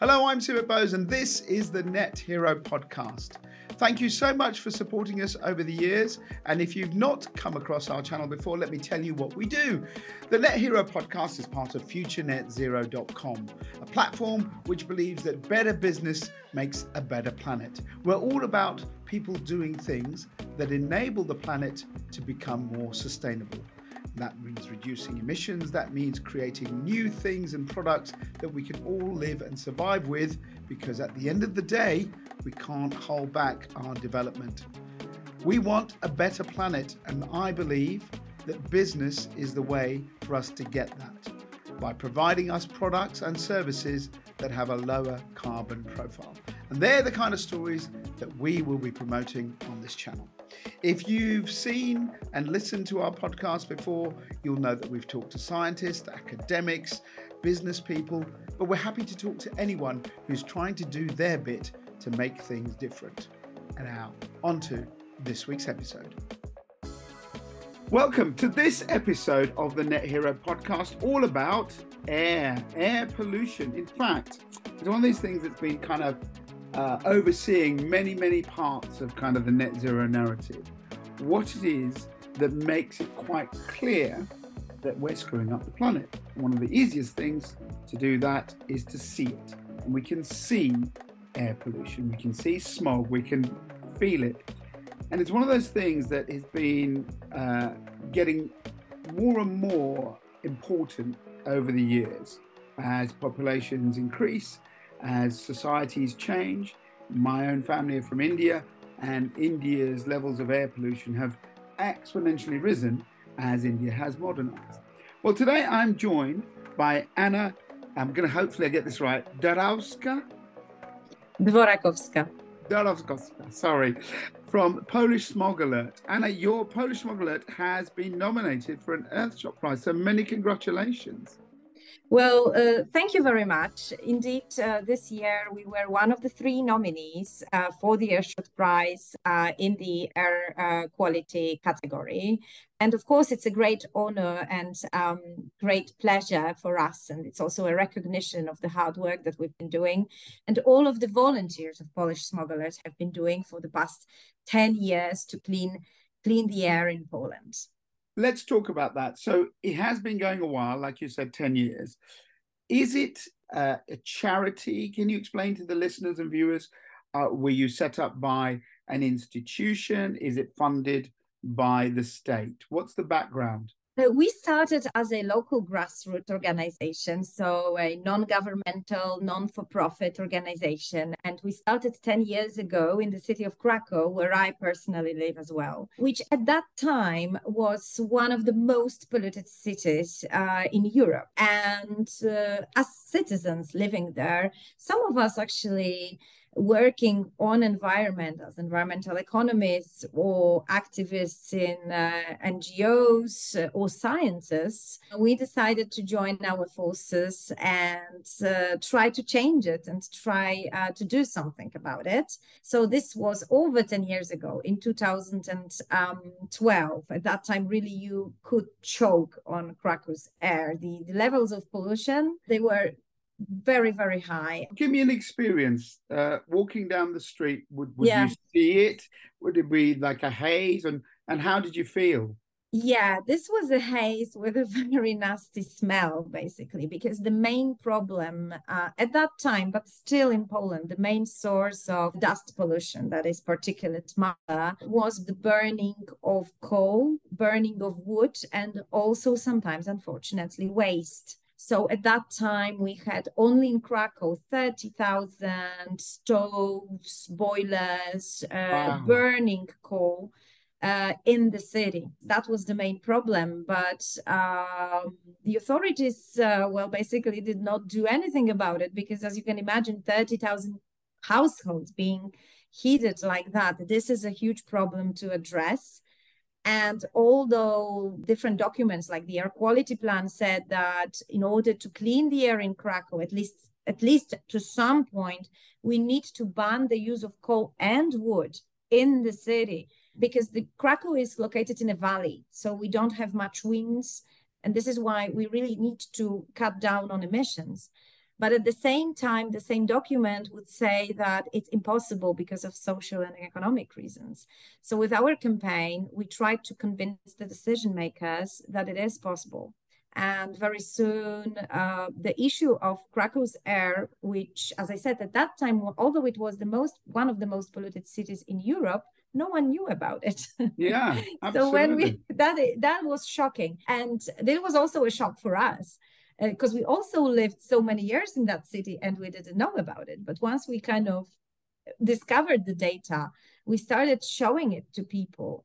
Hello, I'm Sumit Bose, and this is the Net Hero podcast. Thank you so much for supporting us over the years. And if you've not come across our channel before, let me tell you what we do. The Net Hero podcast is part of FutureNetZero.com, a platform which believes that better business makes a better planet. We're all about people doing things that enable the planet to become more sustainable. That means reducing emissions, that means creating new things and products that we can all live and survive with, because at the end of the day, we can't hold back our development. We want a better planet, and I believe that business is the way for us to get that by providing us products and services that have a lower carbon profile. And they're the kind of stories that we will be promoting on this channel. If you've seen and listened to our podcast before, you'll know that we've talked to scientists, academics, business people, but we're happy to talk to anyone who's trying to do their bit to make things different. And now, on to this week's episode. Welcome to this episode of the Net Hero podcast, all about air, air pollution. In fact, it's one of these things that's been kind of uh, overseeing many, many parts of kind of the net zero narrative, what it is that makes it quite clear that we're screwing up the planet. One of the easiest things to do that is to see it. And we can see air pollution, we can see smog, we can feel it. And it's one of those things that has been uh, getting more and more important over the years as populations increase as societies change. My own family are from India, and India's levels of air pollution have exponentially risen as India has modernized. Well, today I'm joined by Anna, I'm going to hopefully I get this right, Darowska? Dworakowska. Dworakowska, sorry, from Polish Smog Alert. Anna, your Polish Smog Alert has been nominated for an Earthshot Prize, so many congratulations. Well, uh, thank you very much. Indeed, uh, this year we were one of the three nominees uh, for the Earthshot Prize uh, in the air uh, quality category. And of course, it's a great honor and um, great pleasure for us. And it's also a recognition of the hard work that we've been doing and all of the volunteers of Polish Smog Alert have been doing for the past 10 years to clean, clean the air in Poland let's talk about that. So it has been going a while, like you said, 10 years. Is it uh, a charity? Can you explain to the listeners and viewers? Uh, were you set up by an institution? Is it funded by the state? What's the background? We started as a local grassroots organization, so a non governmental, non for profit organization. And we started 10 years ago in the city of Krakow, where I personally live as well, which at that time was one of the most polluted cities uh, in Europe. And uh, as citizens living there, some of us actually working on environment as environmental economists or activists in uh, NGOs or scientists, we decided to join our forces and uh, try to change it and try uh, to do something about it. So this was over 10 years ago in 2012. At that time, really, you could choke on Krakow's air. The, the levels of pollution, they were very very high. Give me an experience. Uh, walking down the street would, would yeah. you see it? Would it be like a haze? And and how did you feel? Yeah this was a haze with a very nasty smell basically because the main problem uh, at that time but still in poland the main source of dust pollution that is particulate matter was the burning of coal burning of wood and also sometimes unfortunately waste so at that time, we had only in Krakow 30,000 stoves, boilers, uh, wow. burning coal uh, in the city. That was the main problem. But um, the authorities, uh, well, basically did not do anything about it because, as you can imagine, 30,000 households being heated like that, this is a huge problem to address. And although different documents like the air quality plan said that in order to clean the air in Krakow, at least at least to some point, we need to ban the use of coal and wood in the city because the Krakow is located in a valley, so we don't have much winds, and this is why we really need to cut down on emissions. But at the same time, the same document would say that it's impossible because of social and economic reasons. So with our campaign, we tried to convince the decision makers that it is possible. And very soon, uh, the issue of Krakow's air, which, as I said at that time, although it was the most one of the most polluted cities in Europe, no one knew about it. Yeah. Absolutely. so when we that that was shocking, and it was also a shock for us because uh, we also lived so many years in that city and we didn't know about it. But once we kind of discovered the data, we started showing it to people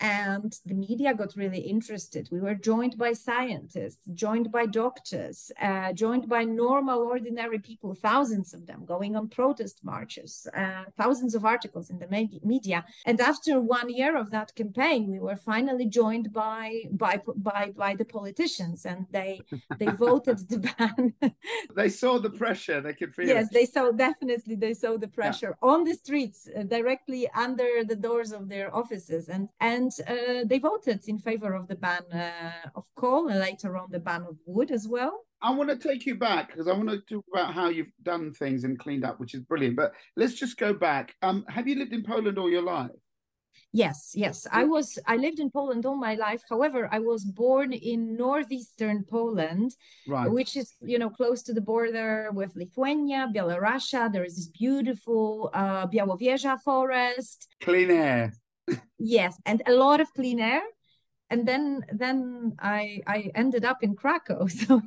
and the media got really interested. We were joined by scientists, joined by doctors, uh, joined by normal, ordinary people, thousands of them going on protest marches, uh, thousands of articles in the media. And after one year of that campaign, we were finally joined by by by, by the politicians, and they they voted the ban. they saw the pressure; they could feel. Yes, it. they saw definitely they saw the pressure yeah. on the streets, uh, directly under the doors of their offices, and and and uh, they voted in favor of the ban uh, of coal and later on the ban of wood as well. I want to take you back because I want to talk about how you've done things and cleaned up, which is brilliant. But let's just go back. Um, have you lived in Poland all your life? Yes, yes. I was I lived in Poland all my life. However, I was born in northeastern Poland, right. which is you know close to the border with Lithuania, Belarusia. There is this beautiful uh, Białowieża forest. Clean air yes, and a lot of clean air. And then then I I ended up in Krakow. So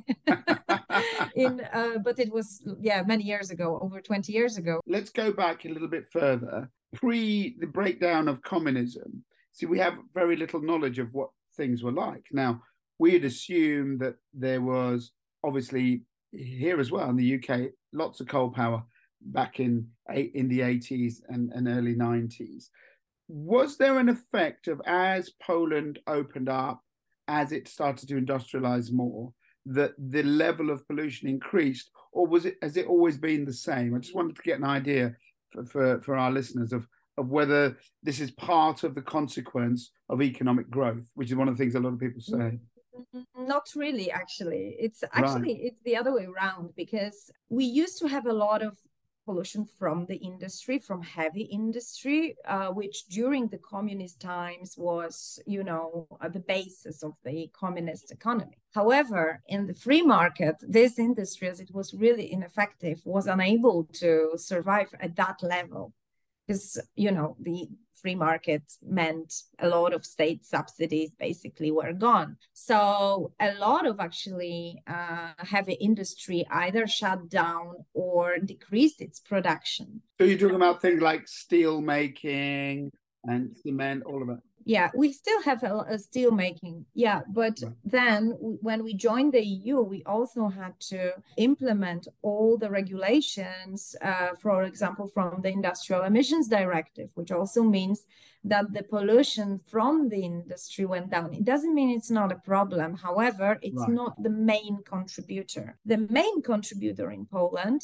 in uh, but it was yeah many years ago, over 20 years ago. Let's go back a little bit further. Pre the breakdown of communism, see we have very little knowledge of what things were like. Now we'd assume that there was obviously here as well in the UK lots of coal power back in in the 80s and, and early 90s was there an effect of as Poland opened up, as it started to industrialize more, that the level of pollution increased, or was it has it always been the same? I just wanted to get an idea for, for, for our listeners of of whether this is part of the consequence of economic growth, which is one of the things a lot of people say. Not really, actually. It's actually right. it's the other way around because we used to have a lot of pollution from the industry, from heavy industry, uh, which during the communist times was, you know, uh, the basis of the communist economy. However, in the free market, this industry, as it was really ineffective, was unable to survive at that level because, you know, the free market meant a lot of state subsidies basically were gone. So a lot of actually uh, heavy industry either shut down or decreased its production. So you're talking about things like steel making and cement, all of it yeah we still have a, a steel making yeah but right. then when we joined the eu we also had to implement all the regulations uh, for example from the industrial emissions directive which also means that the pollution from the industry went down it doesn't mean it's not a problem however it's right. not the main contributor the main contributor in poland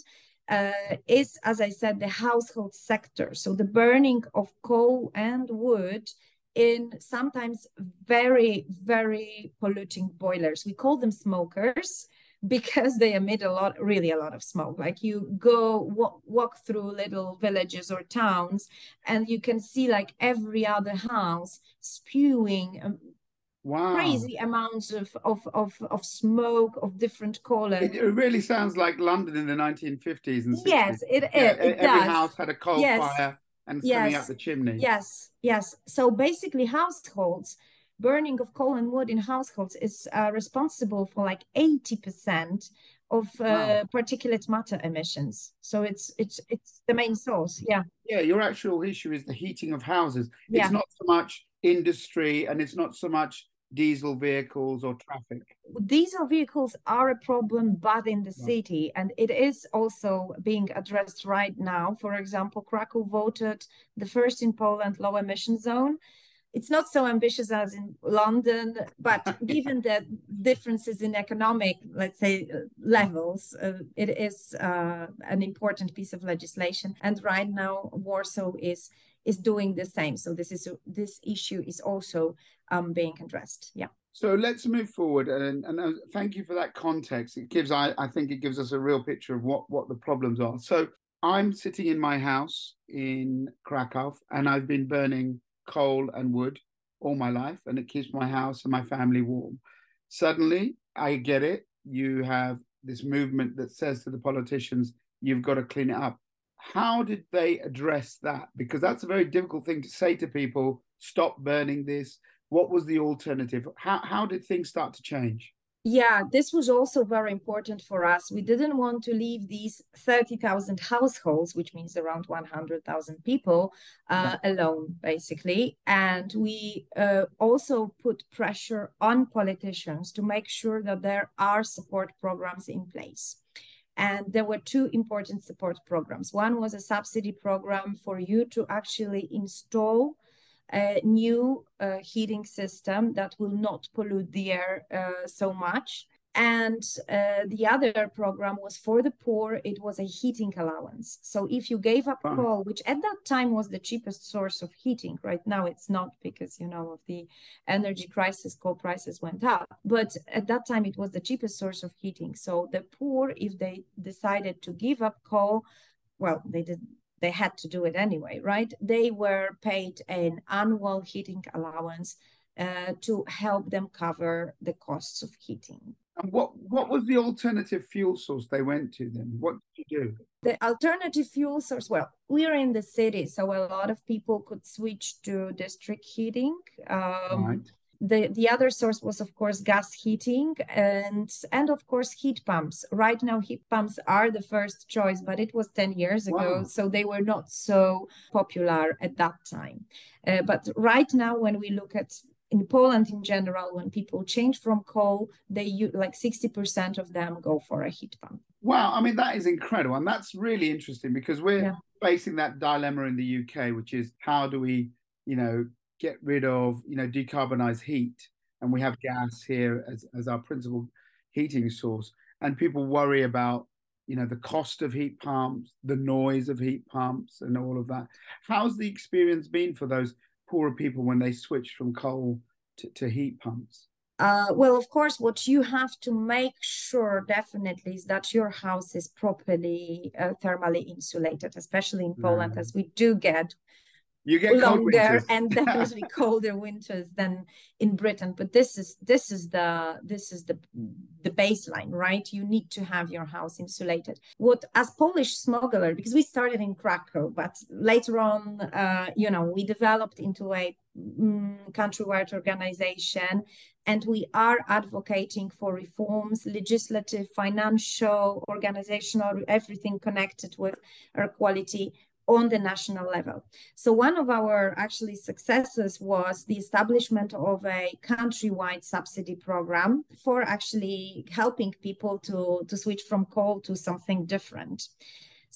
uh, is, as I said, the household sector. So the burning of coal and wood in sometimes very, very polluting boilers. We call them smokers because they emit a lot, really a lot of smoke. Like you go walk, walk through little villages or towns, and you can see like every other house spewing um, wow. crazy amounts of, of, of, of smoke of different colors. It, it, really sounds like London in the 1950s and 60s. Yes, it, it, yeah, it every does. house had a coal yes. fire and yes. coming up the chimney. Yes, yes. So basically, households burning of coal and wood in households is uh, responsible for like 80% of uh, wow. particulate matter emissions so it's it's it's the main source yeah yeah your actual issue is the heating of houses it's yeah. not so much industry and it's not so much diesel vehicles or traffic? Diesel vehicles are a problem, but in the city, and it is also being addressed right now. For example, Krakow voted the first in Poland low emission zone. It's not so ambitious as in London, but given the differences in economic, let's say, levels, uh, it is uh, an important piece of legislation. And right now, Warsaw is is doing the same. So this is this issue is also um, being addressed. Yeah. So let's move forward, and, and uh, thank you for that context. It gives, I, I think, it gives us a real picture of what what the problems are. So I'm sitting in my house in Krakow, and I've been burning coal and wood all my life, and it keeps my house and my family warm. Suddenly, I get it. You have this movement that says to the politicians, "You've got to clean it up." How did they address that? Because that's a very difficult thing to say to people. Stop burning this what was the alternative? How, how did things start to change? Yeah, this was also very important for us. We didn't want to leave these 30,000 households, which means around 100,000 people, uh, alone, basically. And we uh, also put pressure on politicians to make sure that there are support programs in place. And there were two important support programs. One was a subsidy program for you to actually install a new uh, heating system that will not pollute the air uh, so much. And uh, the other program was for the poor, it was a heating allowance. So if you gave up coal, which at that time was the cheapest source of heating, right now it's not because, you know, of the energy crisis, coal prices went up. But at that time it was the cheapest source of heating. So the poor, if they decided to give up coal, well, they did they had to do it anyway, right? They were paid an annual heating allowance uh, to help them cover the costs of heating. And what, what was the alternative fuel source they went to then? What did you do? The alternative fuel source, well, we're in the city, so a lot of people could switch to district heating. Um, right the the other source was of course gas heating and and of course heat pumps right now heat pumps are the first choice but it was 10 years ago wow. so they were not so popular at that time uh, but right now when we look at in Poland in general, when people change from coal, they use, like 60% of them go for a heat pump. Wow, I mean that is incredible, and that's really interesting because we're yeah. facing that dilemma in the UK, which is how do we, you know, get rid of, you know, decarbonize heat. And we have gas here as, as our principal heating source. And people worry about, you know, the cost of heat pumps, the noise of heat pumps, and all of that. How's the experience been for those poorer people when they switch from coal to, to heat pumps? Uh, well, of course, what you have to make sure definitely is that your house is properly uh, thermally insulated, especially in Poland, mm. as we do get you get longer and definitely colder winters than in Britain. But this is this is the this is the the baseline, right? You need to have your house insulated. What as Polish Smog Alert, because we started in Krakow, but later on, uh, you know, we developed into a um, countrywide organization and we are advocating for reforms legislative financial organizational everything connected with air quality on the national level. So one of our actually successes was the establishment of a countrywide subsidy program for actually helping people to, to switch from coal to something different.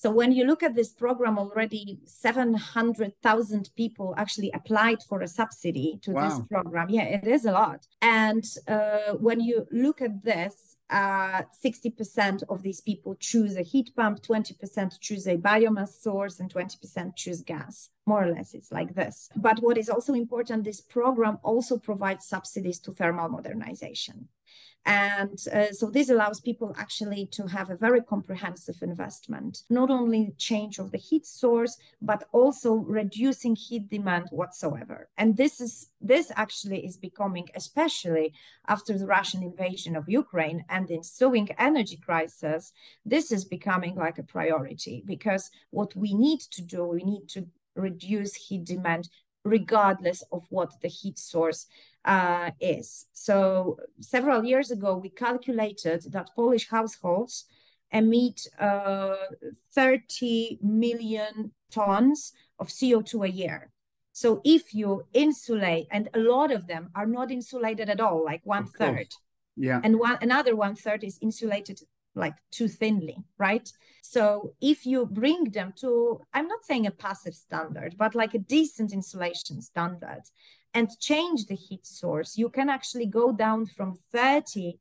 So when you look at this program, already 700,000 people actually applied for a subsidy to wow. this program. Yeah, it is a lot. And uh, when you look at this, uh, 60% of these people choose a heat pump, 20% choose a biomass source, and 20% choose gas. More or less, it's like this. But what is also important, this program also provides subsidies to thermal modernization. And uh, so this allows people actually to have a very comprehensive investment, not only change of the heat source, but also reducing heat demand whatsoever. And this is this actually is becoming, especially after the Russian invasion of Ukraine and the ensuing energy crisis, this is becoming like a priority because what we need to do, we need to reduce heat demand regardless of what the heat source uh, is. So several years ago, we calculated that Polish households emit uh, 30 million tons of CO2 a year. So if you insulate, and a lot of them are not insulated at all, like one third. Yeah. And one another one third is insulated like too thinly, right? So if you bring them to, I'm not saying a passive standard, but like a decent insulation standard and change the heat source, you can actually go down from 30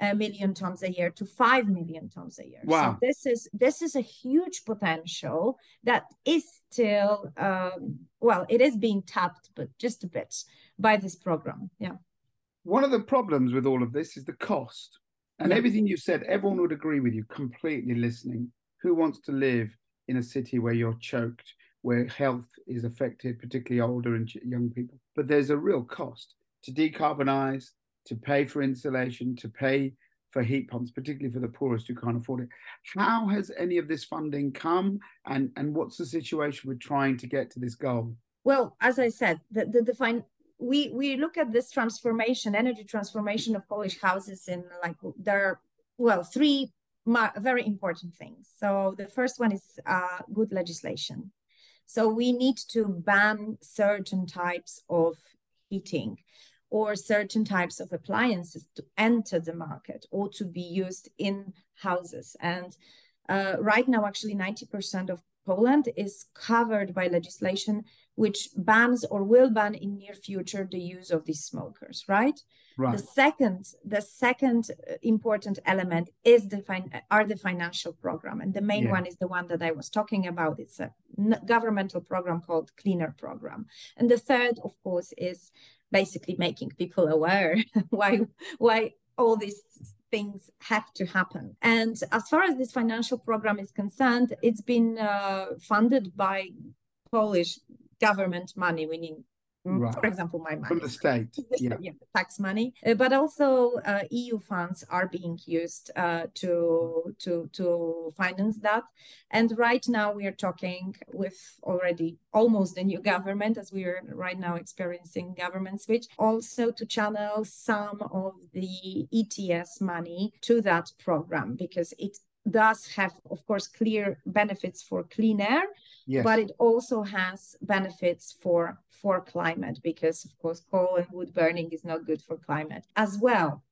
uh, tons a year to 5 million tons a year. Wow. So this is this is a huge potential that is still um, well, it is being tapped, but just a bit by this program. Yeah. One of the problems with all of this is the cost. And Yeah. everything you said, everyone would agree with you completely listening. Who wants to live in a city where you're choked, where health is affected, particularly older and ch- young people? But there's a real cost to decarbonize, to pay for insulation, to pay for heat pumps, particularly for the poorest who can't afford it. How has any of this funding come, and and what's the situation with trying to get to this goal? Well, as I said, the, the, the we we look at this transformation, energy transformation of Polish houses in like there are well three ma- very important things. So the first one is uh, good legislation. So we need to ban certain types of heating or certain types of appliances to enter the market or to be used in houses. And uh, right now, actually, 90% of Poland is covered by legislation which bans or will ban in near future the use of these smokers, right? Right. The second, the second uh, important element is the fin- are the financial program, and the main Yeah. one is the one that I was talking about. It's a governmental program called Clean Air Program, and the third, of course, is basically making people aware why why all these things have to happen. And as far as this financial program is concerned, it's been uh, funded by Polish government money, meaning, Right. for example, my money From the state. Yeah. yeah, tax money, Uh, but also uh, EU funds are being used uh, to to to finance that. And right now we are talking with already almost a new government, as we are right now experiencing government switch, also to channel some of the ETS money to that program because it does have, of course, clear benefits for clean air, Yes. but it also has benefits for for climate because of course coal and wood burning is not good for climate as well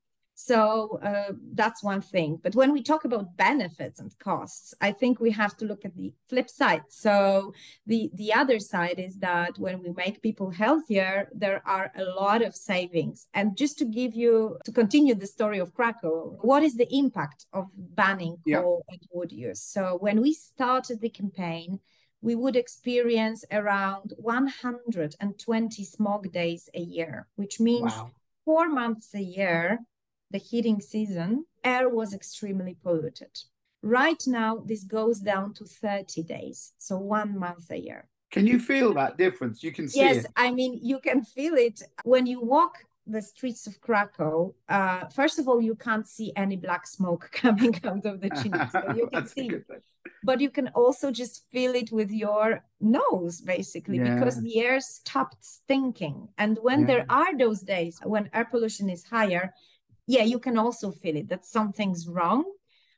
so uh, that's one thing but when we talk about benefits and costs i think we have to look at the flip side so the the other side is that when we make people healthier there are a lot of savings and just to give you to continue the story of krakow what is the impact of banning Yeah. coal and wood use so when we started the campaign we would experience around 120 smog days a year, which means wow. four months a year, the heating season, air was extremely polluted. Right now, this goes down to 30 days, so one month a year. Can you feel that difference? You can see Yes, it. I mean, you can feel it when you walk the streets of Krakow. Uh, first of all, you can't see any black smoke coming out of the chimneys. So you can see but you can also just feel it with your nose basically because the air stopped stinking and when there are those days when air pollution is higher yeah you can also feel it that something's wrong.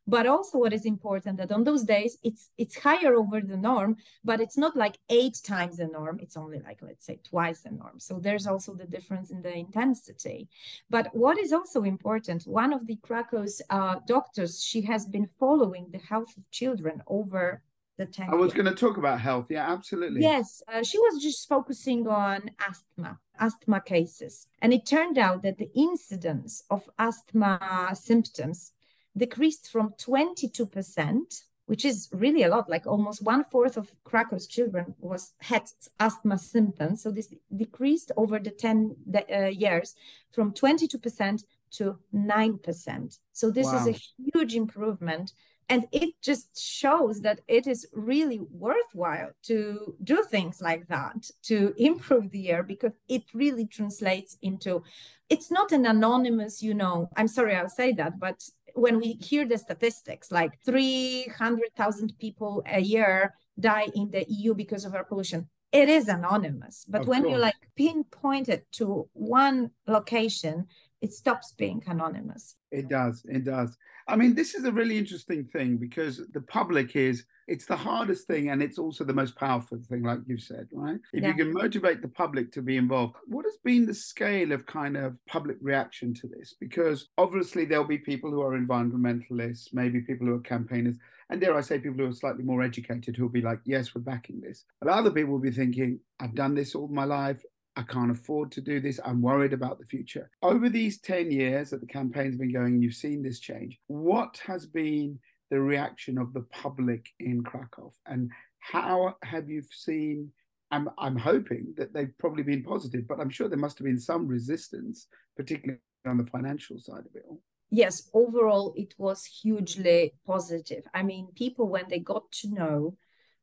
But also what is important that on those days it's it's higher over the norm but it's not like eight times the norm. It's only like let's say twice the norm. So there's also the difference in the intensity. But what is also important, one of the Krakow's uh, doctors, she has been following the health of children over the 10 I was going to talk about health. Yeah, absolutely. Yes, uh, she was just focusing on asthma, asthma cases. And it turned out that the incidence of asthma symptoms decreased from 22%, which is really a lot, like almost one fourth of Krakow's children was had asthma symptoms. So this decreased over the 10 de- uh, years from 22% to 9%. So this is a huge improvement and it just shows that it is really worthwhile to do things like that to improve the air because it really translates into it's not an anonymous you know i'm sorry i'll say that but when we hear the statistics like 300000 people a year die in the eu because of air pollution it is anonymous. But Of when you like pinpoint it to one location it stops being anonymous It does. It does. I mean, this is a really interesting thing because the public is, it's the hardest thing and it's also the most powerful thing, like you said, right? If Yeah. you can motivate the public to be involved, what has been the scale of kind of public reaction to this? Because obviously there'll be people who are environmentalists, maybe people who are campaigners, and dare I say, people who are slightly more educated who'll be like, yes, we're backing this. But other people will be thinking, I've done this all my life. I can't afford to do this. I'm worried about the future. Over these 10 years that the campaign's been going, you've seen this change. What has been the reaction of the public in Krakow? And how have you seen I'm, I'm hoping that they've probably been positive, but I'm sure there must have been some resistance, particularly on the financial side of it all. Yes, overall, it was hugely positive. I mean, people, when they got to know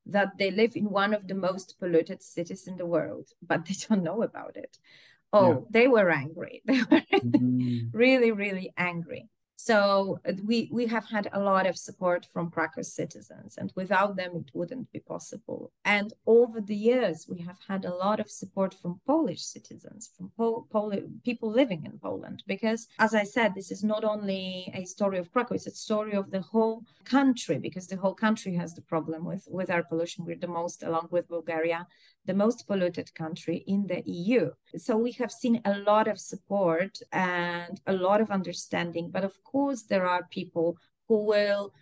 that they live in one of the most polluted cities in the world, but they don't know about it. Oh, yeah. they were angry. They were mm-hmm. really, really angry. So uh, we we have had a lot of support from Krakow citizens, and without them it wouldn't be possible. And over the years, we have had a lot of support from Polish citizens, from Pol- Pol- people living in Poland, because as I said, this is not only a story of Krakow; it's a story of the whole country, because the whole country has the problem with with air pollution. We're the most, along with Bulgaria, the most polluted country in the EU. So we have seen a lot of support and a lot of understanding. But of course, there are people who will,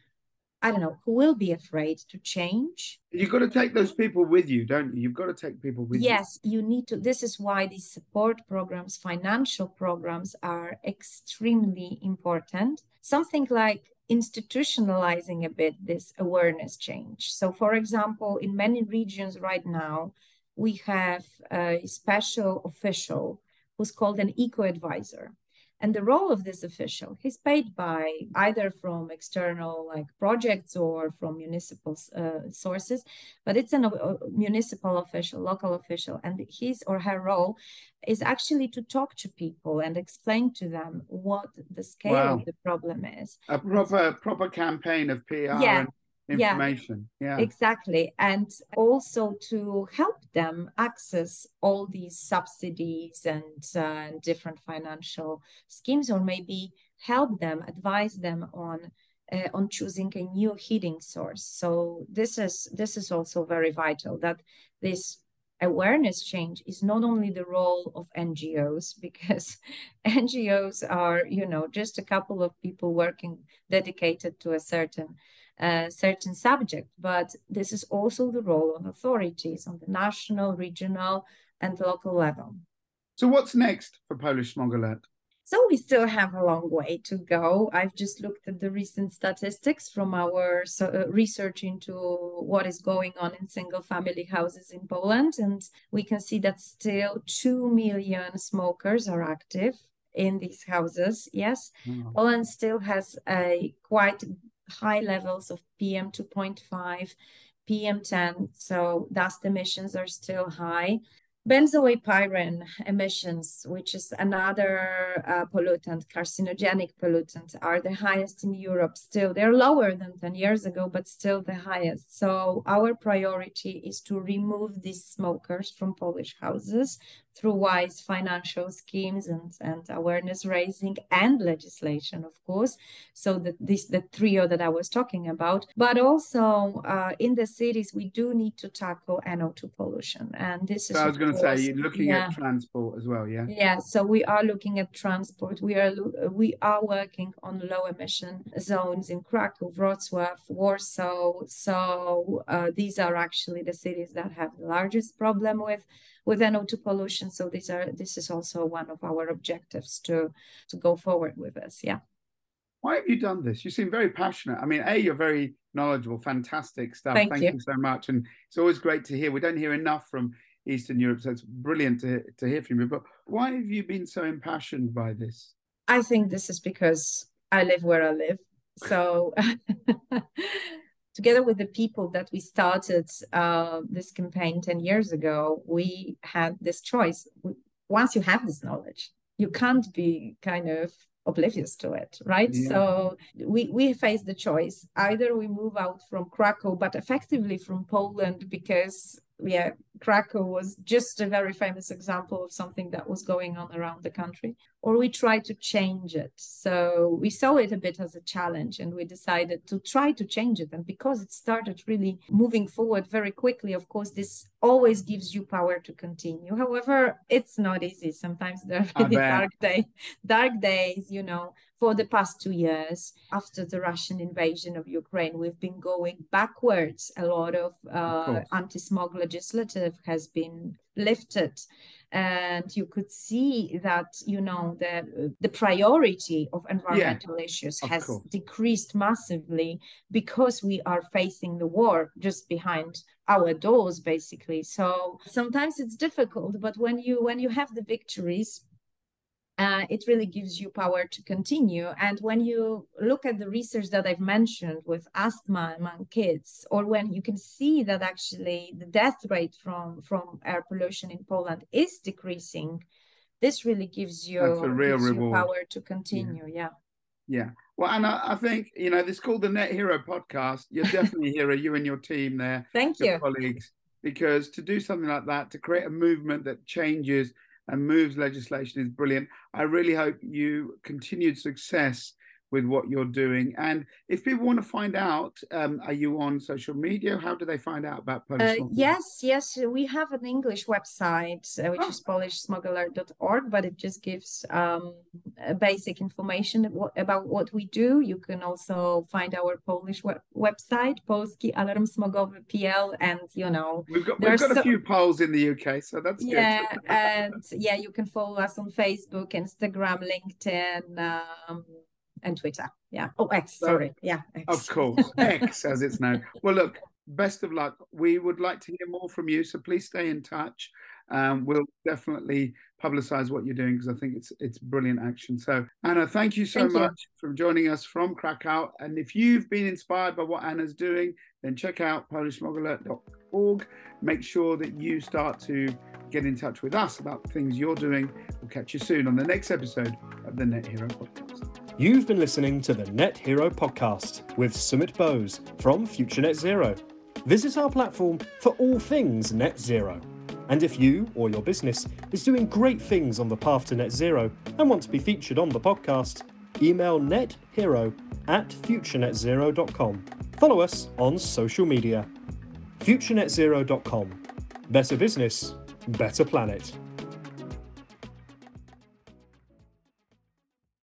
I don't know, who will be afraid to change. You've got to take those people with you, don't you? You've got to take people with yes, you. Yes, you need to. This is why these support programs, financial programs, are extremely important. Something like institutionalizing a bit this awareness change. So, for example, in many regions right now, we have a special official who's called an eco advisor. And the role of this official, he's paid by either from external like projects or from municipal uh, sources, but it's a uh, municipal official, local official, and his or her role is actually to talk to people and explain to them what the scale wow. of the problem is. A proper proper campaign of PR yeah. and information. Yeah, yeah, exactly. And also to help them access all these subsidies and uh, different financial schemes or maybe help them advise them on uh, on choosing a new heating source. So this is this is also very vital that this awareness change is not only the role of NGOs because NGOs are you know just a couple of people working dedicated to a certain a certain subject, but this is also the role of authorities on the national, regional, and local level. So, what's next for Polish Smog Alert? So, we still have a long way to go. I've just looked at the recent statistics from our uh, research into what is going on in single family houses in Poland, and we can see that still 2 million smokers are active in these houses. Yes, mm. Poland still has a quite high levels of PM 2.5, PM 10. So dust emissions are still high. Benzoyl emissions, which is another uh, pollutant, carcinogenic pollutant, are the highest in Europe still. They're lower than 10 years ago, but still the highest. So our priority is to remove these smokers from Polish houses through wise financial schemes and, and awareness raising and legislation, of course. So that this the trio that I was talking about, but also uh, in the cities we do need to tackle NO2 pollution, and this is. I was going to say you're looking yeah. at transport as well, yeah. Yeah, so we are looking at transport. We are we are working on low emission zones in Krakow, Wrocław, Warsaw. So uh, these are actually the cities that have the largest problem with with NO2 pollution. So these are this is also one of our objectives to to go forward with this. Yeah. Why have you done this? You seem very passionate. I mean, A, you're very knowledgeable, fantastic stuff. Thank, Thank you. you. so much. And it's always great to hear. We don't hear enough from Eastern Europe, so it's brilliant to, to hear from you. But why have you been so impassioned by this? I think this is because I live where I live. So together with the people that we started uh, this campaign 10 years ago, we had this choice. Once you have this knowledge, you can't be kind of oblivious to it, right? Yeah. So we, we face the choice. Either we move out from Krakow, but effectively from Poland, because yeah, Krakow was just a very famous example of something that was going on around the country, or we tried to change it. So we saw it a bit as a challenge and we decided to try to change it. And because it started really moving forward very quickly, of course, this always gives you power to continue. However, it's not easy. Sometimes there are really dark days, dark days, you know, for the past two years after the Russian invasion of Ukraine, we've been going backwards. A lot of, uh, anti smog legislative has been lifted. And you could see that, you know, the, the priority of environmental yeah, issues has decreased massively because we are facing the war just behind our doors, basically. So sometimes it's difficult, but when you when you have the victories, uh, it really gives you power to continue. And when you look at the research that I've mentioned with asthma among kids, or when you can see that actually the death rate from, from air pollution in Poland is decreasing, this really gives you, real reward. power to continue. Yeah. yeah. yeah. Well, and I, I, think, you know, this called the Net Hero podcast. You're definitely a hero, you and your team there. Thank you. Colleagues. Because to do something like that, to create a movement that changes and moves legislation is brilliant. I really hope you continued success with what you're doing. And if people want to find out, um, are you on social media? How do they find out about Polish? Uh, yes, yes, we have an English website uh, which oh. is polishsmogalert.org, but it just gives um, basic information about what we do. You can also find our Polish web- website, Polski Alarm Smogowy PL, and you know we've got we've got so- a few Poles in the UK, so that's yeah, and yeah, you can follow us on Facebook, Instagram, LinkedIn. Um, and Twitter. Yeah. Oh, X. Sorry. Yeah. X. Of course, X as it's known. Well, look, best of luck. We would like to hear more from you, so please stay in touch. Um, we'll definitely publicize what you're doing because I think it's it's brilliant action. So Anna, thank you so thank much you. for joining us from Krakow. And if you've been inspired by what Anna's doing, then check out polishsmogalert.org. Make sure that you start to get in touch with us about things you're doing. We'll catch you soon on the next episode of the Net Hero Podcast. You've been listening to the Net Hero podcast with Sumit Bose from Future Net Zero. Visit our platform for all things net zero. And if you or your business is doing great things on the path to net zero and want to be featured on the podcast, email nethero at futurenetzero.com. Follow us on social media. futurenetzero.com. Better business, better planet.